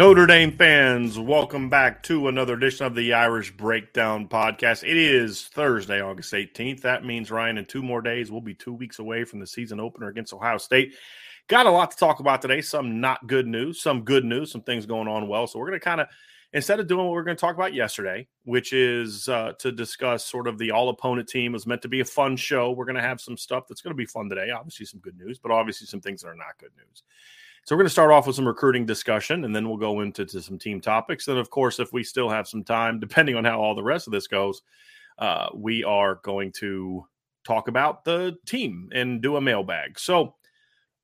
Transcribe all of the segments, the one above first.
Notre Dame fans, welcome back to another edition of the Irish Breakdown Podcast. It is Thursday, August 18th. That means, Ryan, in two more days, we'll be two weeks away from the season opener against Ohio State. Got a lot to talk about today. Some not good news, some good news, some things going on well. So we're going to kind of, instead of doing what we are going to talk about yesterday, which is uh, to discuss sort of the all opponent team, was meant to be a fun show. We're going to have some stuff that's going to be fun today. Obviously, some good news, but obviously some things that are not good news. So we're going to start off with some recruiting discussion, and then we'll go into some team topics. And of course, if we still have some time, depending on how all the rest of this goes, uh, we are going to talk about the team and do a mailbag. So,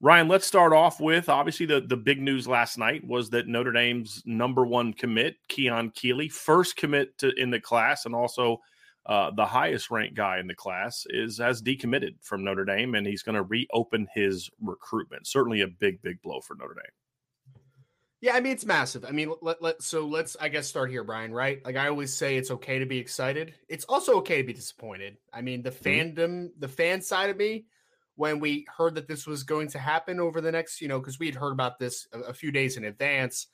Ryan, let's start off with obviously the the big news last night was that Notre Dame's number one commit, Keon Keeley, first commit to in the class, and also uh, the highest ranked guy in the class is has decommitted from Notre Dame, and he's going to reopen his recruitment. Certainly a big, big blow for Notre Dame. Yeah, I mean it's massive. I mean, let, let so let's I guess start here, Brian. Right? Like I always say, it's okay to be excited. It's also okay to be disappointed. I mean, the mm-hmm. fandom, the fan side of me, when we heard that this was going to happen over the next, you know, because we had heard about this a, a few days in advance.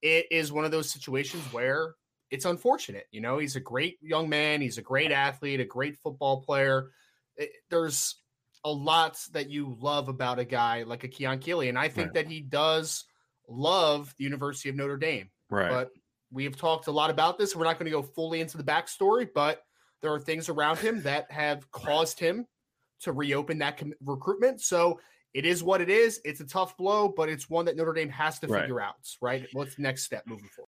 It is one of those situations where it's unfortunate. You know, he's a great young man. He's a great athlete, a great football player. It, there's a lot that you love about a guy like a Keon Keeley, and I think right. that he does love the University of Notre Dame. Right. But we have talked a lot about this. We're not going to go fully into the backstory, but there are things around him that have caused him to reopen that com- recruitment. So it is what it is. It's a tough blow, but it's one that Notre Dame has to right. figure out. Right. What's the next step moving forward?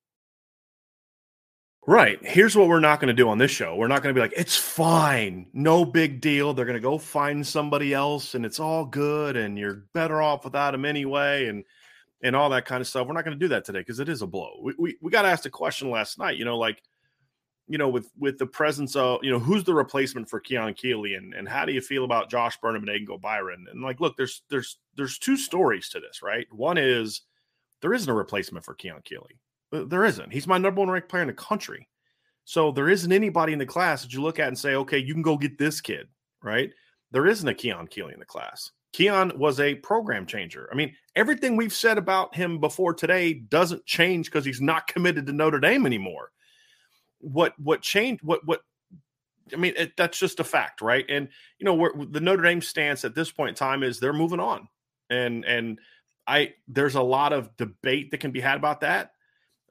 Right. Here's what we're not going to do on this show. We're not going to be like, it's fine. No big deal. They're going to go find somebody else and it's all good and you're better off without him anyway. And, and all that kind of stuff. We're not going to do that today because it is a blow. We, we, we got asked a question last night, you know, like, you know, with with the presence of, you know, who's the replacement for Keon Keeley and, and how do you feel about Josh Burnham and Aiden Gobaira? And like, look, there's there's there's two stories to this, right? One is there isn't a replacement for Keon Keeley. Uh, there isn't. He's my number one ranked player in the country. So there isn't anybody in the class that you look at and say, okay, you can go get this kid, right? There isn't a Keon Keeley in the class. Keon was a program changer. I mean, everything we've said about him before today doesn't change because he's not committed to Notre Dame anymore. What what changed? What what? I mean, it, that's just a fact, right? And you know, the Notre Dame stance at this point in time is they're moving on, and and I there's a lot of debate that can be had about that.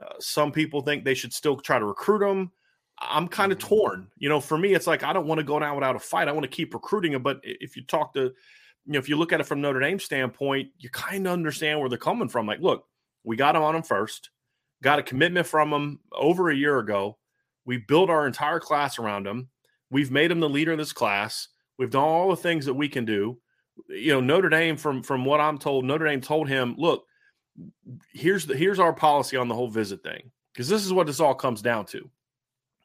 Uh, some people think they should still try to recruit him. I'm kind of mm-hmm. torn. You know, for me, it's like I don't want to go down without a fight. I want to keep recruiting him. But if you talk to you know, if you look at it from Notre Dame standpoint, you kind of understand where they're coming from. Like, look, we got him on him first, got a commitment from him over a year ago. We built our entire class around him. We've made him the leader of this class. We've done all the things that we can do. You know, Notre Dame, from from what I'm told, Notre Dame told him, look, here's the here's our policy on the whole visit thing. Because this is what this all comes down to.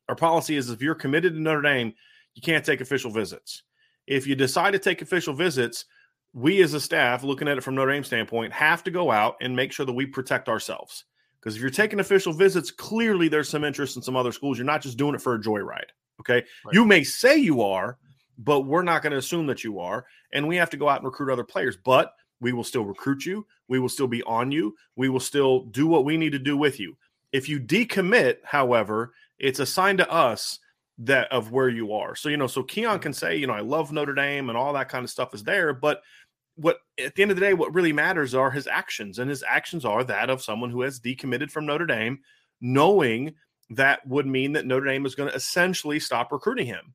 Our policy is if you're committed to Notre Dame, you can't take official visits if you decide to take official visits, we as a staff, looking at it from Notre Dame standpoint, have to go out and make sure that we protect ourselves. Because if you're taking official visits, clearly there's some interest in some other schools. You're not just doing it for a joyride. Okay. Right. You may say you are, but we're not going to assume that you are. And we have to go out and recruit other players. But we will still recruit you. We will still be on you. We will still do what we need to do with you. If you decommit, however, it's a sign to us that of where you are. So, you know, so Keon can say, you know, I love Notre Dame and all that kind of stuff is there, but what at the end of the day, what really matters are his actions, and his actions are that of someone who has decommitted from Notre Dame, knowing that would mean that Notre Dame is going to essentially stop recruiting him.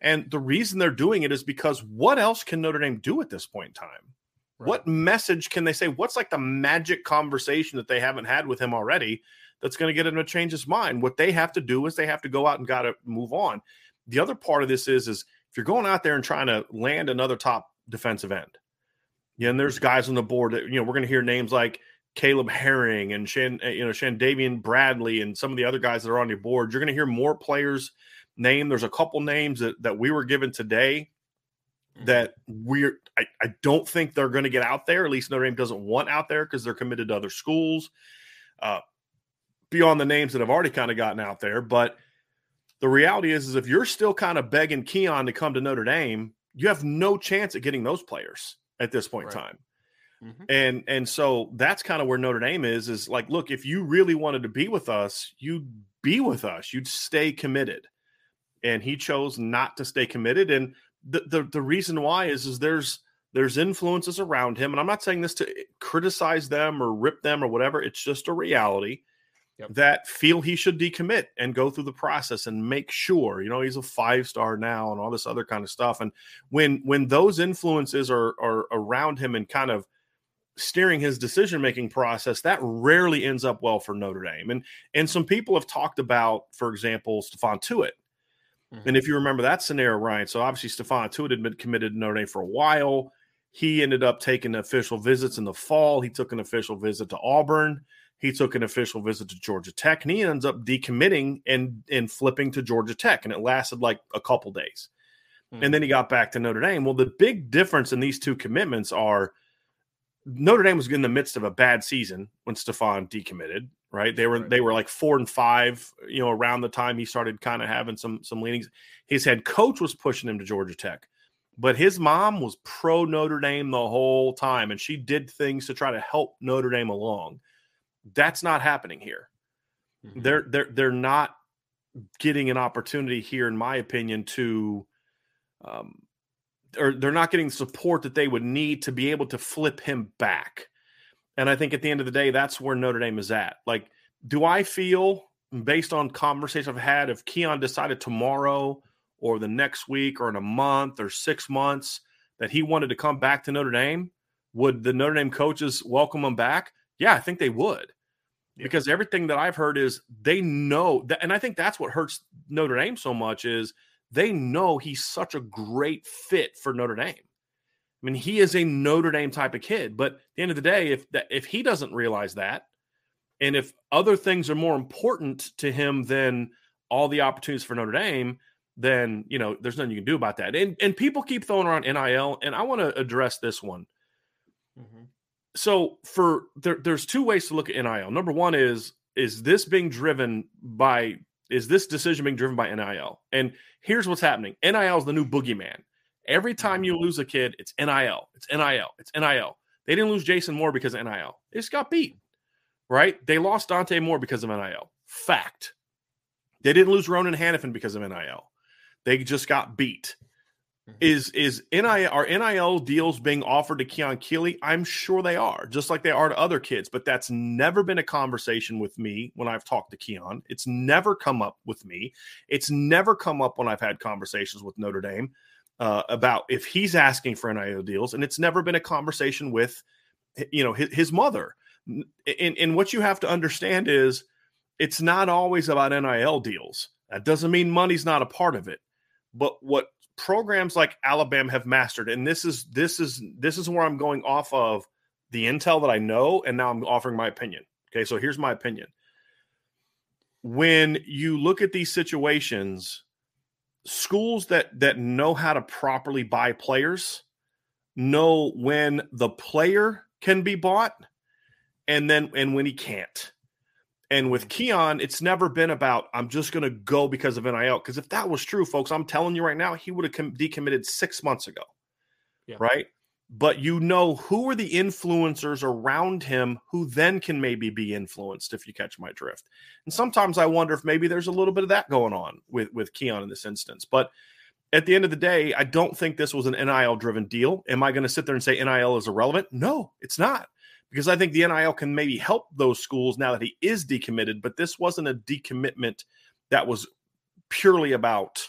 And the reason they're doing it is because what else can Notre Dame do at this point in time? Right. What message can they say? What's like the magic conversation that they haven't had with him already that's going to get him to change his mind. What they have to do is they have to go out and got to move on. The other part of this is is if you're going out there and trying to land another top defensive end, yeah, and there's guys on the board that you know we're going to hear names like Caleb Herring and Shan, uh, you know Chandavian Bradley and some of the other guys that are on your board. You're going to hear more players name. There's a couple names that that we were given today mm-hmm. That we're I, I don't think they're going to get out there. At least Notre Dame doesn't want out there because they're committed to other schools. Uh, beyond the names that have already kind of gotten out there. But the reality is, is if you're still kind of begging Keon to come to Notre Dame, you have no chance at getting those players at this point right. in time. Mm-hmm. And and so that's kind of where Notre Dame is is like look if you really wanted to be with us you'd be with us you'd stay committed and he chose not to stay committed and the the, the reason why is is there's there's influences around him and I'm not saying this to eh, criticize them or rip them or whatever it's just a reality yep. that feel he should decommit and go through the process and make sure you know he's a five star now and all this other kind of stuff and when when those influences are are around him and kind of steering his decision making process that rarely ends up well for Notre Dame and and some people have talked about for example Stephon Tuitt mm-hmm. and if you remember that scenario Ryan so obviously Stephon Tuitt had been committed to Notre Dame for a while he ended up taking official visits in the fall he took an official visit to Auburn he took an official visit to Georgia Tech and he ends up decommitting and and flipping to Georgia Tech and it lasted like a couple days. Mm. And then he got back to Notre Dame. Well, the big difference in these two commitments are Notre Dame was in the midst of a bad season when Stephon decommitted. Right? They were right. they were like four and five, you know, around the time he started kind of having some some leanings. His head coach was pushing him to Georgia Tech, but his mom was pro Notre Dame the whole time, and she did things to try to help Notre Dame along. That's not happening here. Mm-hmm. They're they're they're not getting an opportunity here, in my opinion, to um, or they're not getting support that they would need to be able to flip him back. And I think at the end of the day, that's where Notre Dame is at. Like, do I feel, based on conversations I've had, if Keon decided tomorrow or the next week or in a month or six months that he wanted to come back to Notre Dame, would the Notre Dame coaches welcome him back? Yeah, I think they would. Yeah. Because everything that I've heard is they know that, and I think that's what hurts Notre Dame so much is they know he's such a great fit for Notre Dame. I mean, he is a Notre Dame type of kid. But at the end of the day, if that, if he doesn't realize that, and if other things are more important to him than all the opportunities for Notre Dame, then you know there's nothing you can do about that. And and people keep throwing around NIL, and I want to address this one. Mm-hmm. So for there, there's two ways to look at NIL. Number one is is this being driven by is this decision being driven by NIL? And here's what's happening: NIL is the new boogeyman. Every time you lose a kid, it's NIL. It's NIL. It's NIL. They didn't lose Jason Moore because of NIL. They just got beat, right? They lost Dante Moore because of NIL. Fact. They didn't lose Ronan Hannafin because of NIL. They just got beat. Mm-hmm. Is is NIL are NIL deals being offered to Keon Keeley? I'm sure they are, just like they are to other kids. But that's never been a conversation with me when I've talked to Keon. It's never come up with me. It's never come up when I've had conversations with Notre Dame uh, about if he's asking for NIL deals, and it's never been a conversation with, you know, his, his mother. And, and what you have to understand is, it's not always about NIL deals. That doesn't mean money's not a part of it, but what programs like Alabama have mastered, and this is this is this is where I'm going off of the intel that I know, and now I'm offering my opinion. Okay, so here's my opinion. When you look at these situations schools that that know how to properly buy players know when the player can be bought and then and when he can't. And with mm-hmm. Keon, it's never been about I'm just going to go because of NIL. Because if that was true, folks, I'm telling you right now, he would have decommitted six months ago, yeah. right? But you know who are the influencers around him who then can maybe be influenced if you catch my drift. And sometimes i wonder if maybe there's a little bit of that going on with with keon in this instance. But at the end of the day i don't think this was an nil driven deal. Am i going to sit there and say nil is irrelevant? No it's not. Because i think the nil can maybe help those schools now that he is decommitted but this wasn't a decommitment that was purely about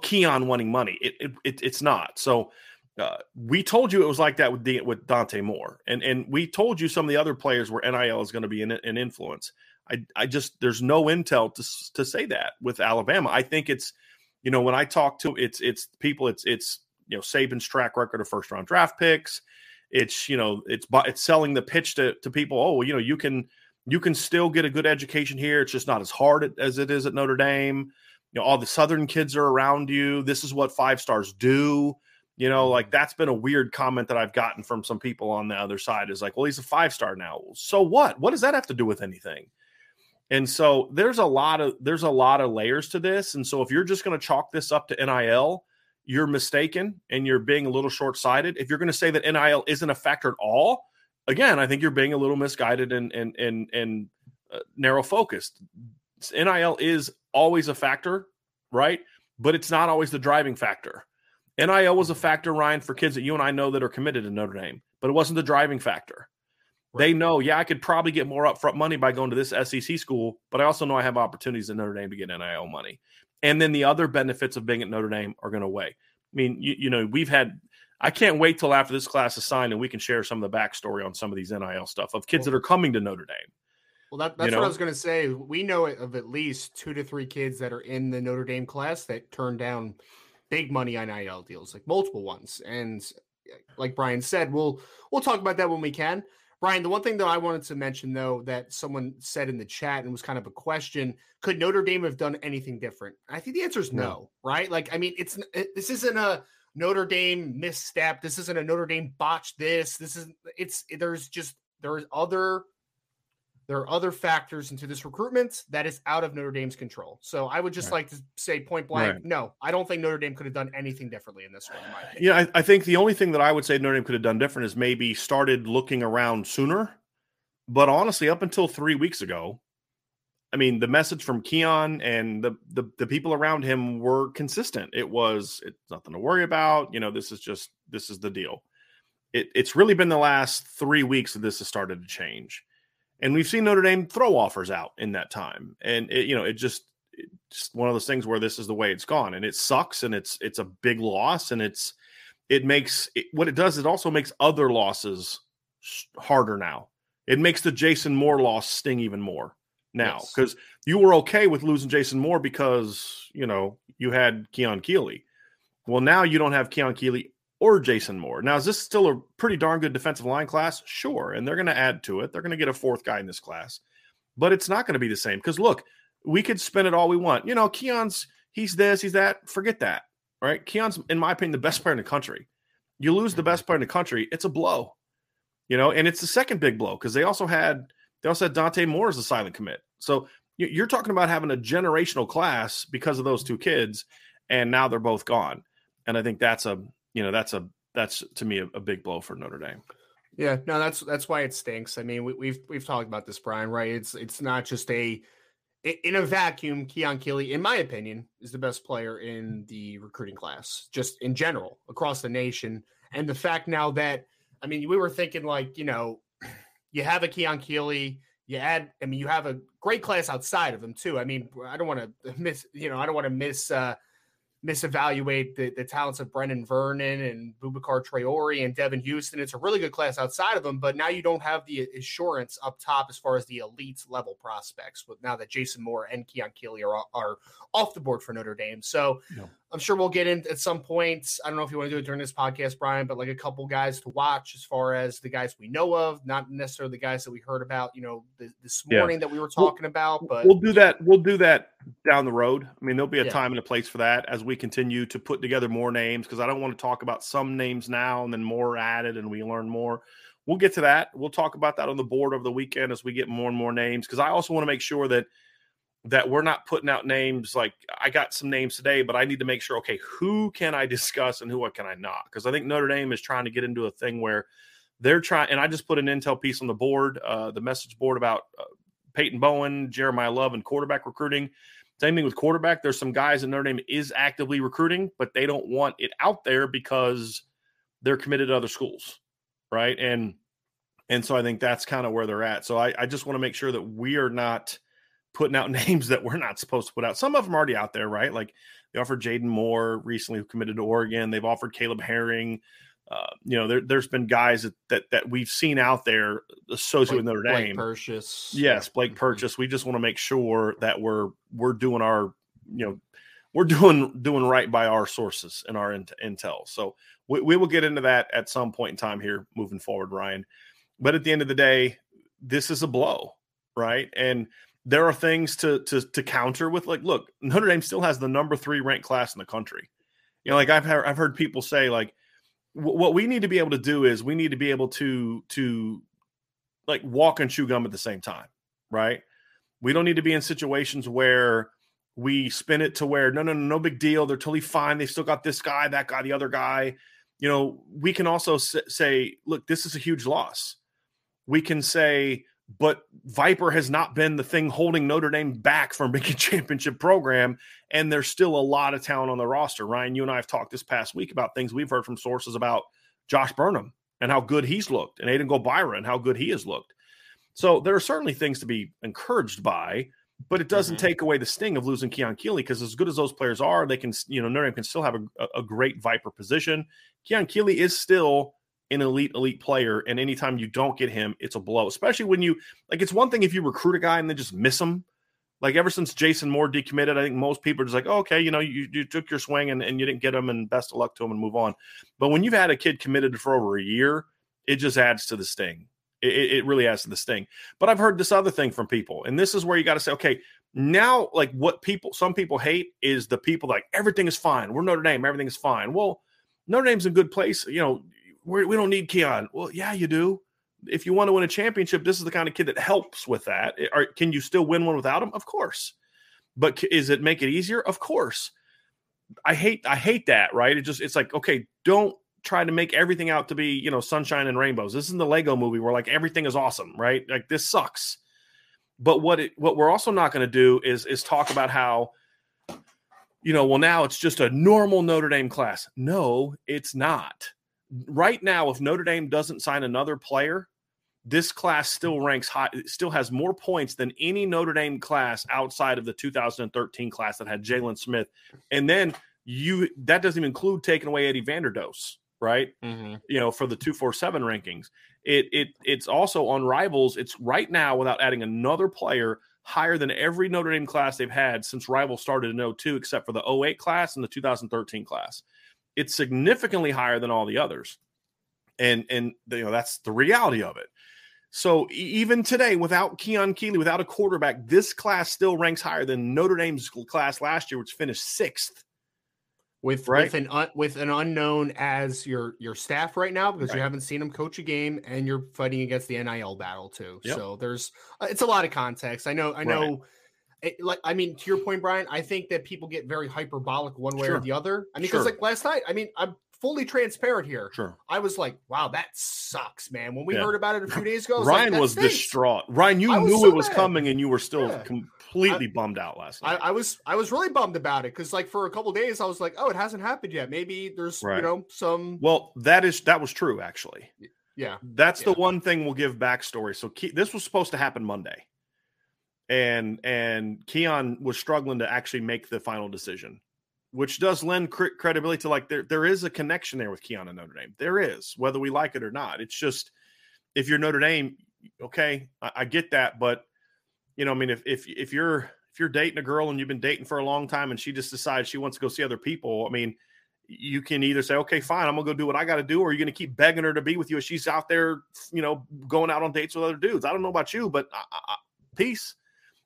keon wanting money. It, it, it it's not. So uh, we told you it was like that with with Dante Moore, and and we told you some of the other players where NIL is going to be an, an influence. I I just there's no intel to to say that with Alabama. I think it's you know when I talk to it's it's people it's it's you know Saban's track record of first round draft picks. It's you know it's it's selling the pitch to to people. Oh you know you can you can still get a good education here. It's just not as hard as it is at Notre Dame. You know all the Southern kids are around you. This is what five stars do you know, like that's been a weird comment that I've gotten from some people on the other side is like, well, he's a five star now. So what? What does that have to do with anything? And so there's a lot of there's a lot of layers to this. And so if you're just going to chalk this up to NIL, you're mistaken and you're being a little short sighted. If you're going to say that NIL isn't a factor at all, again, I think you're being a little misguided and and and and uh, narrow focused. NIL is always a factor, right? But it's not always the driving factor. NIL was a factor, Ryan, for kids that you and I know that are committed to Notre Dame, but it wasn't the driving factor. Right. They know, yeah, I could probably get more upfront money by going to this SEC school, but I also know I have opportunities at Notre Dame to get NIL money. And then the other benefits of being at Notre Dame are going to weigh. I mean, you, you know, we've had, I can't wait till after this class is signed and we can share some of the backstory on some of these NIL stuff of kids that are coming to Notre Dame. Well, that, that's you know? what I was going to say. We know of at least two to three kids that are in the Notre Dame class that turned down big money NIL deals, like multiple ones. And like Brian said, we'll we'll talk about that when we can. Brian, the one thing that I wanted to mention though that someone said in the chat and was kind of a question, could Notre Dame have done anything different? I think the answer is no, no right? Like I mean, it's it, this isn't a Notre Dame misstep. This isn't a Notre Dame botch this. This is it's there's just there's other there are other factors into this recruitment that is out of Notre Dame's control. So I would just right. like to say point blank, right. no, I don't think Notre Dame could have done anything differently in this one. In yeah, I, I, think the only thing that I would say Notre Dame could have done different is maybe started looking around sooner. But honestly, up until three weeks ago, I mean, the message from Keon and the, the the people around him were consistent. It was it's nothing to worry about. You know, this is just this is the deal. It, it's really been the last three weeks that this has started to change and we've seen Notre Dame throw offers out in that time, and it, you know it just it's just one of those things where this is the way it's gone, and it sucks, and it's it's a big loss, and it's it makes it, what it does. It also makes other losses harder now. It makes the Jason Moore loss sting even more now because yes. you were okay with losing Jason Moore because you know you had Keon Keeley. Well, now you don't have Keon Keeley or Jason Moore. Now, is this still a pretty darn good defensive line class? Sure. And they're going to add to it. They're going to get a fourth guy in this class, but it's not going to be the same. Because look, we could spin it all we want. You know, Keon's, he's this, he's that. Forget that. Right. Keon's, in my opinion, the best player in the country. You lose the mm-hmm. best player in the country, it's a blow. You know, and it's the second big blow because they also had, they also had Dante Moore as a silent commit. So you're talking about having a generational class because of those two kids, and now they're both gone. And I think that's a you know that's a that's to me a, a big blow for Notre Dame. Yeah, no, that's that's why it stinks. I mean, we, have we've, we've talked about this, Brian. Right? It's it's not just a in a vacuum. Keon Keeley, in my opinion, is the best player in the recruiting class, just in general across the nation. And the fact now that I mean, we were thinking like you know, you have a Keon Keeley, you add. I mean, you have a great class outside of him too. I mean, I don't want to miss. You know, I don't want to miss. uh misevaluate the, the talents of Brenan Vernon and Boubacar Traore and Devan Houstan. It's a really good class outside of them, but now you don't have the assurance up top as far as the elite level prospects with now that Jason Moore and Keon Keeley are, are off the board for Notre Dame. So yeah. I'm sure we'll get in at some point. I don't know if you want to do it during this podcast, Brian, but like a couple guys to watch as far as the guys we know of, not necessarily the guys that we heard about, you know, this morning yeah. that we were talking we'll, about. But we'll do that. We'll do that down the road. I mean, there'll be a yeah. time and a place for that as we continue to put together more names because I don't want to talk about some names now and then more added and we learn more. We'll get to that. We'll talk about that on the board over the weekend as we get more and more names because I also want to make sure that – that we're not putting out names like I got some names today, but I need to make sure, okay, who can I discuss and who can I not? Because I think Notre Dame is trying to get into a thing where they're trying, and I just put an intel piece on the board, uh, the message board about uh, Peyton Bowen, Jeremiyah Love, and quarterback recruiting. Same thing with quarterback. There's some guys in Notre Dame is actively recruiting, but they don't want it out there because they're committed to other schools, right? And and so I think that's kind of where they're at. So I, I just want to make sure that we are not – putting out names that we're not supposed to put out. Some of them already out there, right? Like they offered Jaden Moore recently, who committed to Oregon. They've offered Caleb Herring. Uh, you know, there, has been guys that, that, that we've seen out there associated Blake, with Notre Dame. Blake Purchase, yes, Blake mm-hmm. Purchase. We just want to make sure that we're we're doing our, you know, we're doing doing right by our sources and our intel. So we, we will get into that at some point in time here moving forward, Ryan. But at the end of the day, this is a blow, right? And there are things to to to counter with like look Notre Dame still has the number 3 ranked class in the country. You know like I've heard, I've heard people say like w- what we need to be able to do is we need to be able to to like walk and chew gum at the same time, right? We don't need to be in situations where we spin it to where no no no no big deal they're totally fine they still got this guy that guy the other guy you know we can also say look this is a huge loss we can say but Viper has not been the thing holding Notre Dame back from being a championship program. And there's still a lot of talent on the roster. Ryan, you and I have talked this past week about things we've heard from sources about Josh Burnham and how good he's looked, and Aiden Gobaira and how good he has looked. So there are certainly things to be encouraged by, but it doesn't mm-hmm. take away the sting of losing Keon Keeley because as good as those players are, they can, you know, Notre Dame can still have a, a great Viper position. Keon Keeley is still an elite elite player and anytime you don't get him it's a blow especially when you like it's one thing if you recruit a guy and then just miss him. Like ever since jason moore decommitted i think most people are just like oh, okay you know you, you took your swing and, and you didn't get him and best of luck to him and move on. But when you've had a kid committed for over a year it just adds to the sting. It, it really adds to the sting. But i've heard this other thing from people and this is where you got to say okay now like what people some people hate is the people like everything is fine. We're notre dame. Everything is fine. Well Notre Dame's in good place. You know, we're, we do not need Keon. Well, yeah, you do. if you want to win a championship, this is the kind of kid that helps with that. Or can you still win one without him? Of course. But is it make it easier? Of course. I hate I hate that, right? It just it's like, okay, don't try to make everything out to be, you know, sunshine and rainbows. This isn't the Lego movie where like everything is awesome, right? Like this sucks. But what it, what we're also not going to do is is talk about how you know, well now it's just a normal Notre Dame class. No, it's not. Right now if Notre Dame doesn't sign another player, this class still ranks high, still has more points than any Notre Dame class outside of the 2013 class that had Jaylon Smith. And then you that doesn't even include taking away Eddie Vanderdoes, right? Mm-hmm. You know, for the 247 rankings. It it it's also on rivals. It's right now without adding another player higher than every Notre Dame class they've had since rivals started in 02, except for the 08 class and the 2013 class. It's significantly higher than all the others. And and you know that's the reality of it. So even today, without Keon Keeley, without a quarterback, this class still ranks higher than Notre Dame's class last year, which finished sixth. With right? with an un, with an unknown as your your staff right now because right. you haven't seen him coach a game and you're fighting against the NIL battle too. Yep. So there's uh, it's a lot of context. I know I know. Right. It, like I mean, to your point, Brian, I think that people get very hyperbolic one way sure. or the other. I mean, because sure. like last night, I mean, I'm fully transparent here. Sure. I was like, wow, that sucks, man. When we yeah. heard about it a few days ago, Ryan like, was stinks. distraught. Ryan, you knew so it was mad. coming and you were still yeah. completely I, bummed out last night. I, I, was I was really bummed about it because like for a couple days I was like, oh, it hasn't happened yet. Maybe there's right. you know some Well, that is that was true actually. Yeah. That's yeah. the one thing we'll give backstory. So Ke- this was supposed to happen Monday. And and Keon was struggling to actually make the final decision which does lend cr- credibility to like there there is a connection there with Keon and Notre Dame. There is, whether we like it or not. It's just if you're Notre Dame, okay, I, I get that, but you know, I mean, if if if you're if you're dating a girl and you've been dating for a long time and she just decides she wants to go see other people, I mean, you can either say, okay, fine, I'm gonna go do what I got to do, or you're gonna keep begging her to be with you as she's out there, you know, going out on dates with other dudes. I don't know about you, but I, I, peace.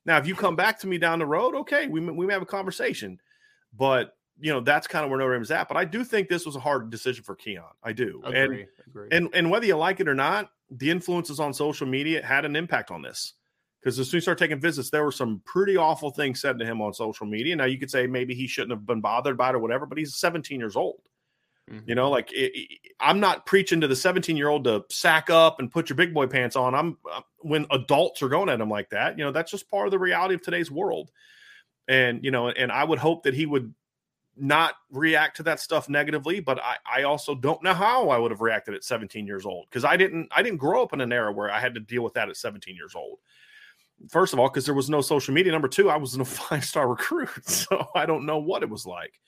Now, if you come back to me down the road, okay, we we may have a conversation, but you know that's kind of where Notre Dame is at. But I do think this was a hard decision for Keon. I do, agree, and agree. and and whether you like it or not, the influences on social media had an impact on this. Because as soon as he started taking visits, there were some pretty awful things said to him on social media. Now you could say maybe he shouldn't have been bothered by it or whatever, but he's 17 years old. Mm-hmm. You know, like it, it, I'm not preaching to the 17 year old to sack up and put your big boy pants on. I'm uh, when adults are going at him like that. You know, that's just part of the reality of today's world. And you know, and I would hope that he would not react to that stuff negatively, but I, I also don't know how I would have reacted at 17 years old because I didn't I didn't grow up in an era where I had to deal with that at 17 years old. First of all, because there was no social media. Number two, I was in a five star recruit, so I don't know what it was like.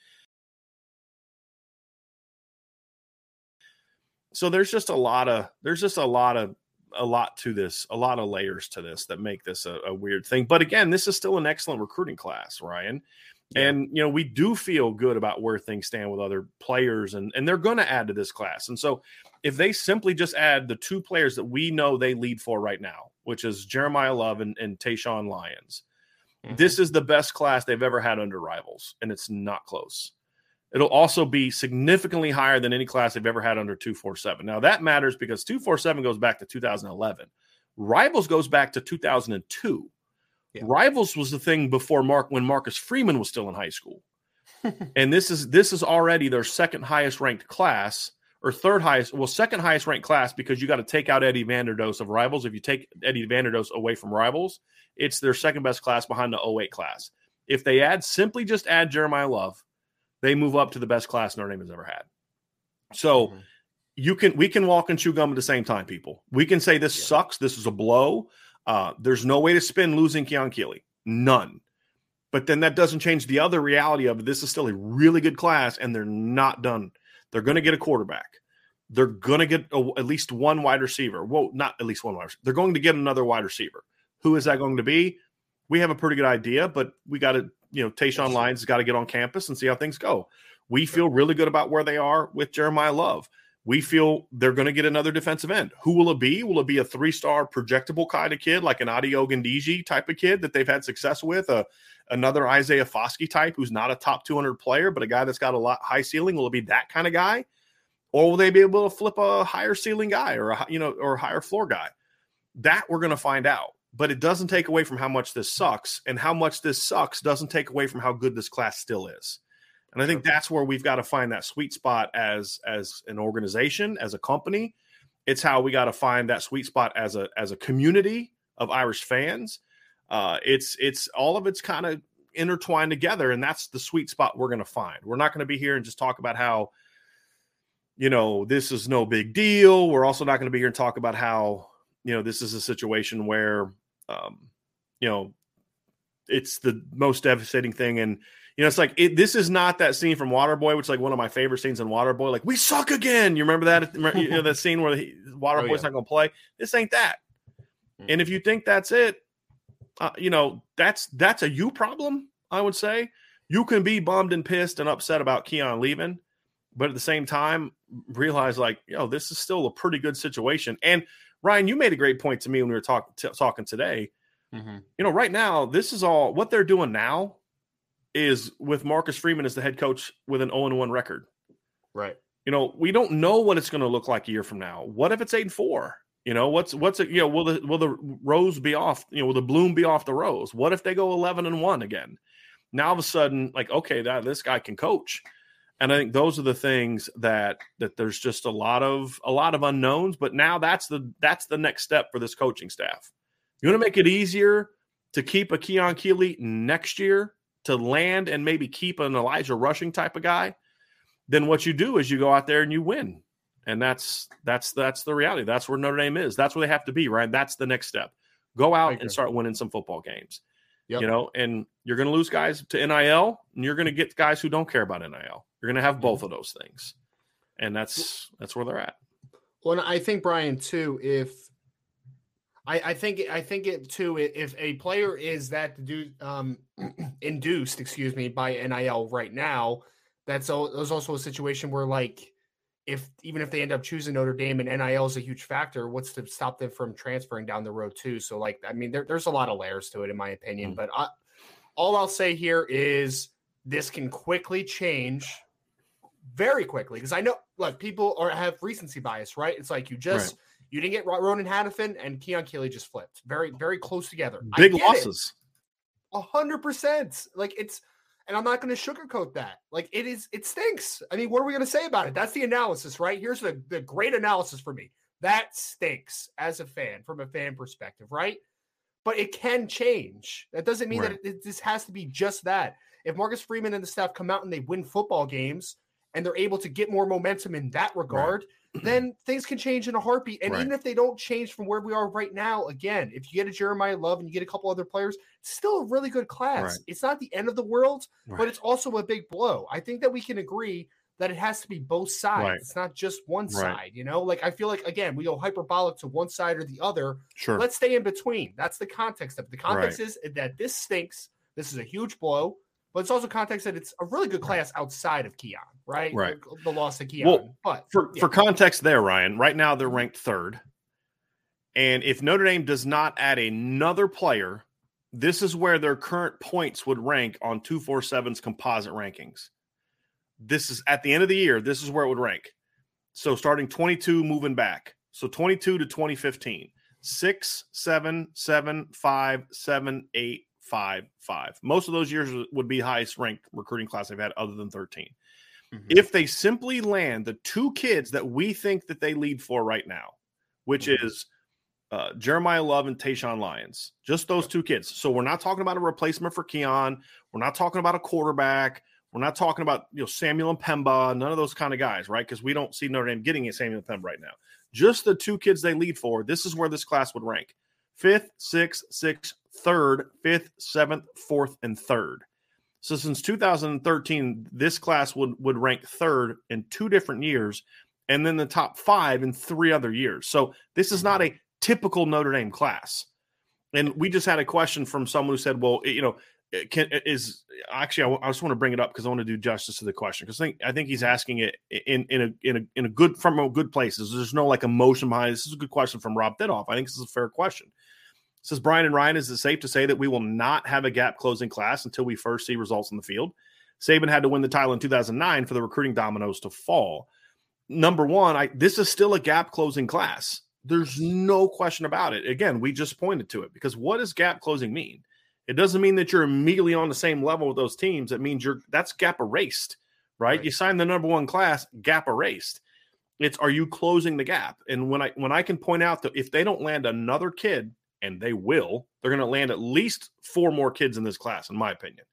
So there's just a lot of there's just a lot of a lot to this, a lot of layers to this that make this a, a weird thing. But again, this is still an excellent recruiting class, Ryan. And you know, we do feel good about where things stand with other players, and and they're going to add to this class. And so, if they simply just add the two players that we know they lead for right now, which is Jeremiyah Love and, and Tayshawn Lyons, mm-hmm. this is the best class they've ever had under rivals, and it's not close. It'll also be significantly higher than any class they've ever had under 247. Now, that matters because 247 goes back to 2011. Rivals goes back to 2002. Yeah. Rivals was the thing before Mark when Marcus Freeman was still in high school. and this is this is already their second highest ranked class or third highest, well, second highest ranked class because you got to take out Eddie Vanderdoes of Rivals. If you take Eddie Vanderdoes away from Rivals, it's their second best class behind the 08 class. If they add simply just add Jeremiyah Love, they move up to the best class Notre Dame has ever had. So mm-hmm. you can we can walk and chew gum at the same time, people. We can say this yeah. sucks, this is a blow. Uh, there's no way to spin losing Keon Keeley. None. But then that doesn't change the other reality of this is still a really good class, and they're not done. They're going to get a quarterback. They're going to get a, at least one wide receiver. Well, not at least one wide receiver. They're going to get another wide receiver. Who is that going to be? We have a pretty good idea, but we got to, you know, Tayshawn Lyons has got to get on campus and see how things go. We feel really good about where they are with Jeremiyah Love we feel they're going to get another defensive end. Who will it be? Will it be a three star projectable kind of kid, like an Adi Ogundeji type of kid that they've had success with? A another Isaiah Foskey type who's not a top 200 player, but a guy that's got a lot high ceiling. Will it be that kind of guy? or will they be able to flip a higher ceiling guy or a you know or a higher floor guy? That we're going to find out. But it doesn't take away from how much this sucks, and how much this sucks doesn't take away from how good this class still is. And I think that's where we've got to find that sweet spot as as an organization, as a company. It's how we got to find that sweet spot as a as a community of Irish fans. Uh, it's it's all of it's kind of intertwined together, and that's the sweet spot we're going to find. We're not going to be here and just talk about how you know this is no big deal. We're also not going to be here and talk about how you know this is a situation where um, you know it's the most devastating thing and you know, it's like it, this is not that scene from Waterboy, which is like one of my favorite scenes in Waterboy. Like we suck again. You remember that? you know that scene where the Waterboy's oh, yeah. not going to play. This ain't that. Mm-hmm. And if you think that's it, uh, you know that's that's a you problem. I would say you can be bummed and pissed and upset about Keon leaving, but at the same time realize like, you know, this is still a pretty good situation. And Ryan, you made a great point to me when we were talking t- talking today. Mm-hmm. You know, right now, this is all what they're doing now is with Marcus Freeman as the head coach with an 0 1 record. Right. You know, we don't know what it's going to look like a year from now. What if it's 8 and 4? You know, what's what's it, you know, will the will the rose be off, you know, will the bloom be off the rose? What if they go 11 and 1 again? Now all of a sudden like okay, that this guy can coach. And I think those are the things that that there's just a lot of a lot of unknowns, but now that's the that's the next step for this coaching staff. You want to make it easier to keep a Keon Keeley next year to land and maybe keep an Elijah Rushing type of guy, then what you do is you go out there and you win. And that's that's that's the reality. That's where Notre Dame is. That's where they have to be, right? That's the next step. Go out and start winning some football games. Yep. You know, and you're going to lose guys to NIL, and you're going to get guys who don't care about NIL. You're going to have both of those things, and that's that's where they're at. Well, I think Brian too. If I, I think I think it too. If a player is that do, um, induced, excuse me, by NIL right now, that's there's also a situation where like if even if they end up choosing Notre Dame and NIL is a huge factor, what's to stop them from transferring down the road too? So like I mean, there, there's a lot of layers to it in my opinion. Mm. But I, all I'll say here is this can quickly change very quickly because I know like people are have recency bias, right? It's like you just. Right you didn't get Ronan Hannafin and Keon Keeley just flipped. Very, very close together. Big losses. A hundred percent. Like it's, and I'm not going to sugarcoat that. Like it is, it stinks. I mean, what are we going to say about it? That's the analysis, right? Here's the, the great analysis for me. That stinks as a fan, from a fan perspective, right? But it can change. That doesn't mean right. that it, it, this has to be just that. If Marcus Freeman and the staff come out and they win football games and they're able to get more momentum in that regard. Right then things can change in a heartbeat. And right. even if they don't change from where we are right now, again, if you get a Jeremiyah Love and you get a couple other players, it's still a really good class. Right. It's not the end of the world, but it's also a big blow. I think that we can agree that it has to be both sides. It's not just one side, you know? Like I feel like again, we go hyperbolic to one side or the other. Sure. Let's stay in between. That's the context of it. The context is that this stinks. This is a huge blow but it's also context that it's a really good class outside of Keon, right? Right. The, the loss to Keon. Well, but for, yeah. for context there, Ryan, right now they're ranked third. And if Notre Dame does not add another player, this is where their current points would rank on 247's composite rankings. This is at the end of the year, this is where it would rank. So starting 22, moving back. So 22 to 2015, six, seven, seven, five, seven, eight, five, five. Most of those years would be highest ranked recruiting class they've had other than 13. Mm-hmm. If they simply land the two kids that we think that they lead for right now, which mm-hmm. is uh, Jeremiyah Love and Tayshawn Lyons, just those two kids. So we're not talking about a replacement for Keon. We're not talking about a quarterback. We're not talking about you know Samuel M'Pemba, none of those kind of guys, right? Because we don't see Notre Dame getting a Samuel Pemba right now. Just the two kids they lead for. This is where this class would rank: fifth, sixth, sixth, third, fifth, seventh, fourth, and third. So since 2013, this class would, would rank third in two different years, and then the top five in three other years. So this is not a typical Notre Dame class. And we just had a question from someone who said, "Well, you know, eh, can eh, is actually I, I just want to bring it up because I want to do justice to the question because I think I think he's asking it in in a in a in a good from a good places. There's no like emotion behind this. This is a good question from Rob Bidoff. I think this is a fair question. Says Brian and Ryan, is it safe to say that we will not have a gap closing class until we first see results in the field? Saban had to win the title in 2009 for the recruiting dominoes to fall. number one, I this is still a gap closing class. There's no question about it. Again, we just pointed to it because what does gap closing mean? It doesn't mean that you're immediately on the same level with those teams. It means you're that's gap erased, right? right. You sign the number one class, gap erased. It's are you closing the gap? And when I when I can point out that if they don't land another kid, and they will, they're going to land at least four more kids in this class, in my opinion,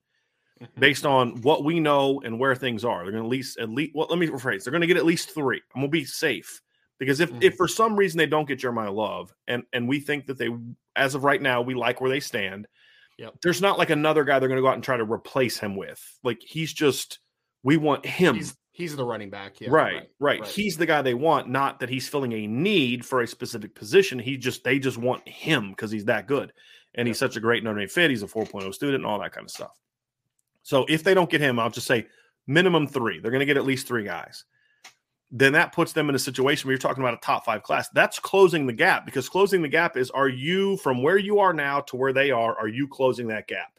mm-hmm. based on what we know and where things are. They're going to at least at least well, let me rephrase. They're going to get at least three. I'm going to be safe because if mm-hmm. if for some reason they don't get Jeremiyah Love, and and we think that they, as of right now, we like where they stand. Yep. There's not like another guy they're going to go out and try to replace him with. Like he's just we want him. He's, he's the running back. Yeah, right, right, right, right, He's the guy they want, not that he's filling a need for a specific position. He just they just want him because he's that good. And he's such a great Notre Dame fit. He's a 4.0 student and all that kind of stuff. So if they don't get him, I'll just say minimum three. They're going to get at least three guys. Then that puts them in a situation where you're talking about a top five class. That's closing the gap because closing the gap is are you from where you are now to where they are, are you closing that gap?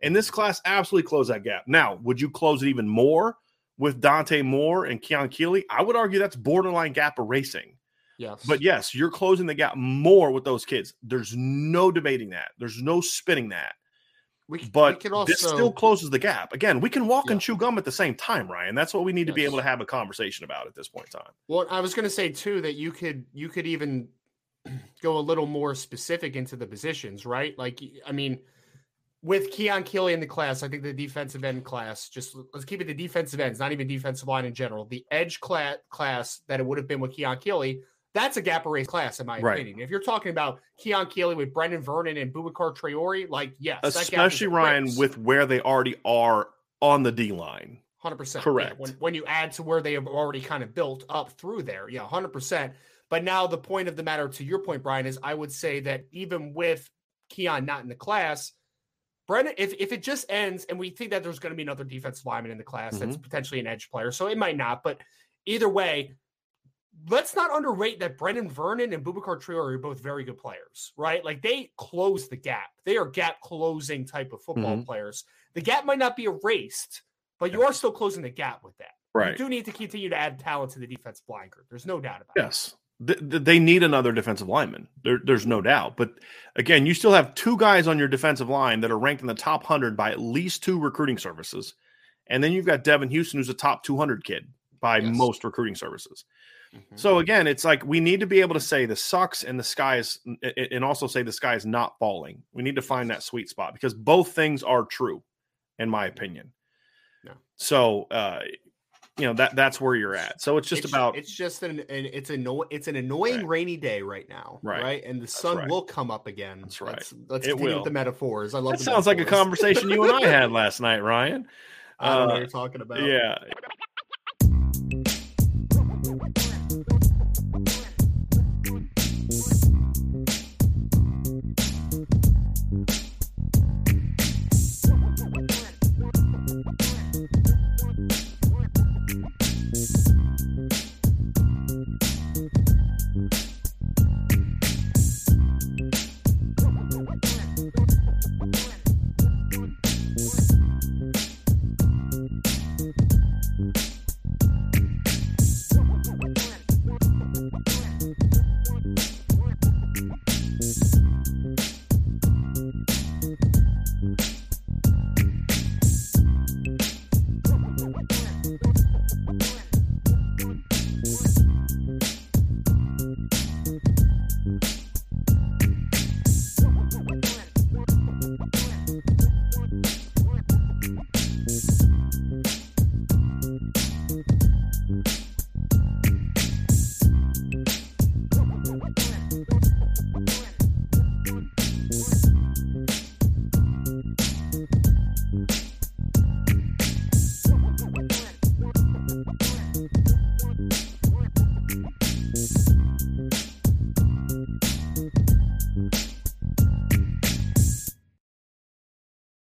And this class absolutely closed that gap. Now, would you close it even more? With Dante Moore and Keon Keeley, I would argue that's borderline gap erasing. Yes. But yes, you're closing the gap more with those kids. There's no debating that. There's no spinning that. We, but we can also, this still closes the gap. Again, we can walk yeah. and chew gum at the same time, Ryan. That's what we need yes. to be able to have a conversation about at this point in time. Well, I was going to say too that you could you could even go a little more specific into the positions, right? Like, I mean, with Keon Keeley in the class, I think the defensive end class, just let's keep it the defensive ends, not even defensive line in general. The edge class, class that it would have been with Keon Keeley, that's a gap erase class, in my right. opinion. If you're talking about Keon Keeley with Brenan Vernon and Boubacar Traore, like, yes. Especially, Ryan, with where they already are on the D line. 100%. Correct. Yeah, when, when you add to where they have already kind of built up through there, yeah, 100%. But now the point of the matter, to your point, Brian, is I would say that even with Keon not in the class, Brennan, if, if it just ends and we think that there's going to be another defensive lineman in the class mm-hmm. that's potentially an edge player, so it might not, but either way, let's not underrate that Brenan Vernon and Boubacar Traore are both very good players, right? Like they close the gap. They are gap closing type of football mm-hmm. players. The gap might not be erased, but you are still closing the gap with that. Right. You do need to continue to add talent to the defensive line group. There's no doubt about yes. it. Yes they need another defensive lineman. There, there's no doubt. But again, you still have two guys on your defensive line that are ranked in the top 100 by at least two recruiting services. And then you've got Devan Houstan, who's a top 200 kid by yes. most recruiting services. Mm-hmm. So again, it's like we need to be able to say the sucks and the sky is, and also say the sky is not falling. We need to find that sweet spot because both things are true, in my opinion. No. So, uh, you know that that's where you're at. So it's just it's, about it's just an, an it's a it's an annoying right. rainy day right now, right? right? And the sun right. will come up again. That's right. Let's, let's it continue will. with the metaphors. I love. That sounds metaphors. like a conversation you and I had last night, Ryan. I don't uh, know what uh, you're talking about. Yeah.